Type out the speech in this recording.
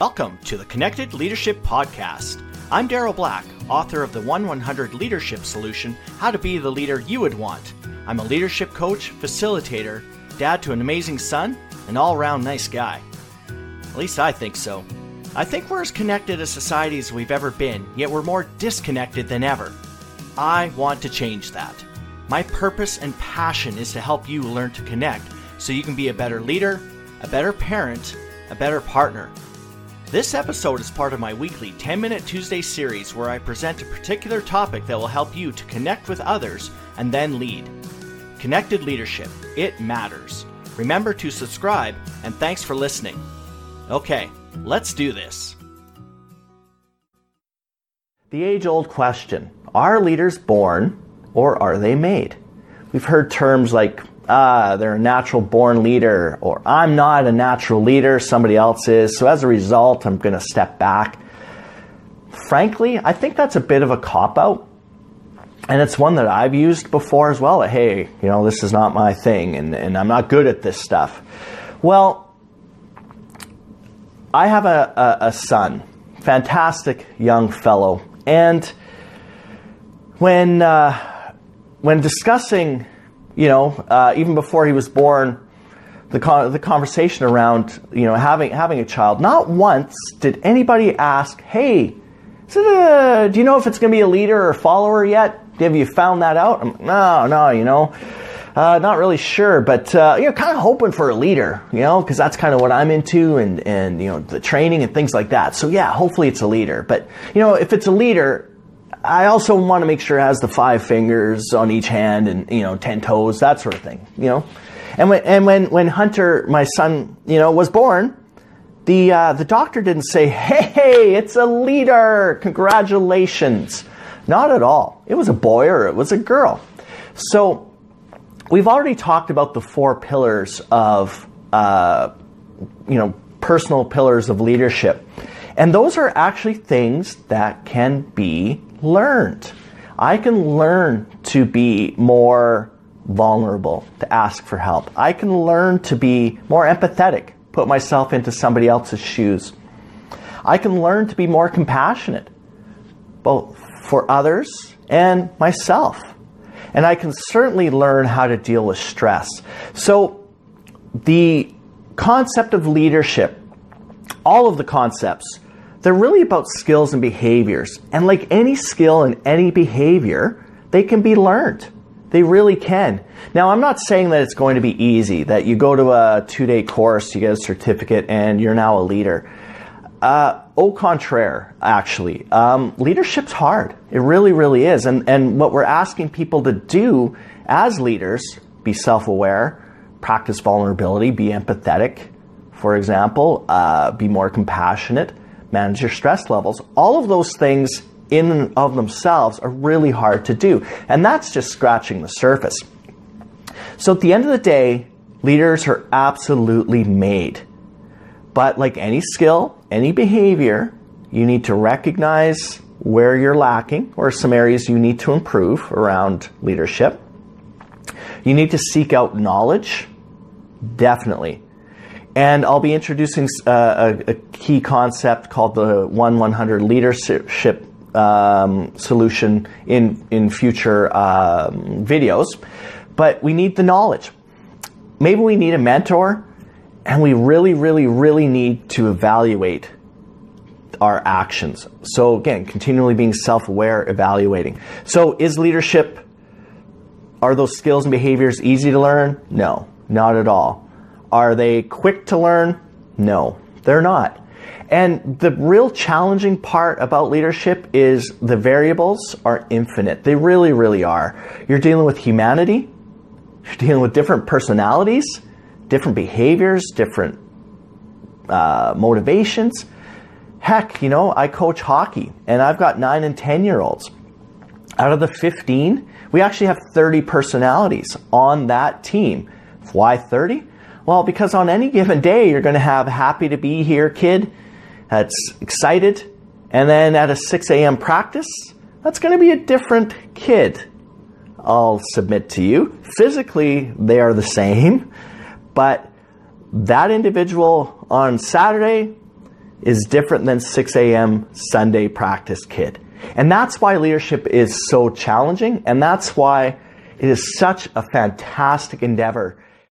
Welcome to the Connected Leadership Podcast. I'm Daryl Black, author of the 1 100 Leadership Solution How to Be the Leader You Would Want. I'm a leadership coach, facilitator, dad to an amazing son, an all around nice guy. At least I think so. I think we're as connected a society as we've ever been, yet we're more disconnected than ever. I want to change that. My purpose and passion is to help you learn to connect so you can be a better leader, a better parent, a better partner. This episode is part of my weekly 10 Minute Tuesday series where I present a particular topic that will help you to connect with others and then lead. Connected leadership, it matters. Remember to subscribe and thanks for listening. Okay, let's do this. The age old question Are leaders born or are they made? We've heard terms like ah, they're a natural born leader, or I'm not a natural leader, somebody else is, so as a result, I'm going to step back. Frankly, I think that's a bit of a cop out. And it's one that I've used before as well. Hey, you know, this is not my thing and, and I'm not good at this stuff. Well, I have a, a, a son, fantastic young fellow. And when, uh, when discussing you know, uh, even before he was born, the con- the conversation around you know having having a child. Not once did anybody ask, "Hey, a, do you know if it's going to be a leader or follower yet? Have you found that out?" I'm, no, no, you know. Uh, not really sure, but uh, you know, kind of hoping for a leader, you know, because that's kind of what I'm into, and and you know, the training and things like that. So yeah, hopefully it's a leader. But you know, if it's a leader, I also want to make sure it has the five fingers on each hand and you know ten toes, that sort of thing. You know, and when and when when Hunter, my son, you know, was born, the uh, the doctor didn't say, "Hey, it's a leader, congratulations." Not at all. It was a boy or it was a girl. So we've already talked about the four pillars of uh, you know personal pillars of leadership. And those are actually things that can be learned. I can learn to be more vulnerable, to ask for help. I can learn to be more empathetic, put myself into somebody else's shoes. I can learn to be more compassionate, both for others and myself. And I can certainly learn how to deal with stress. So, the concept of leadership, all of the concepts, they're really about skills and behaviors. And like any skill and any behavior, they can be learned. They really can. Now, I'm not saying that it's going to be easy, that you go to a two day course, you get a certificate, and you're now a leader. Uh, au contraire, actually. Um, leadership's hard. It really, really is. And, and what we're asking people to do as leaders be self aware, practice vulnerability, be empathetic, for example, uh, be more compassionate manage your stress levels. All of those things in and of themselves are really hard to do. And that's just scratching the surface. So at the end of the day, leaders are absolutely made. But like any skill, any behavior, you need to recognize where you're lacking or some areas you need to improve around leadership. You need to seek out knowledge, definitely. And I'll be introducing uh, a, a, key concept called the 1 100 leadership um, solution in, in future um, videos. But we need the knowledge. Maybe we need a mentor, and we really, really, really need to evaluate our actions. So, again, continually being self aware, evaluating. So, is leadership, are those skills and behaviors easy to learn? No, not at all. Are they quick to learn? No, they're not. And the real challenging part about leadership is the variables are infinite. They really, really are. You're dealing with humanity, you're dealing with different personalities, different behaviors, different uh, motivations. Heck, you know, I coach hockey and I've got nine and 10 year olds. Out of the 15, we actually have 30 personalities on that team. Why 30? Well, because on any given day, you're going to have happy to be here kid that's excited. And then at a 6 a.m. practice, that's going to be a different kid. I'll submit to you. Physically, they are the same, but that individual on Saturday is different than 6 a.m. Sunday practice kid. And that's why leadership is so challenging, and that's why it is such a fantastic endeavor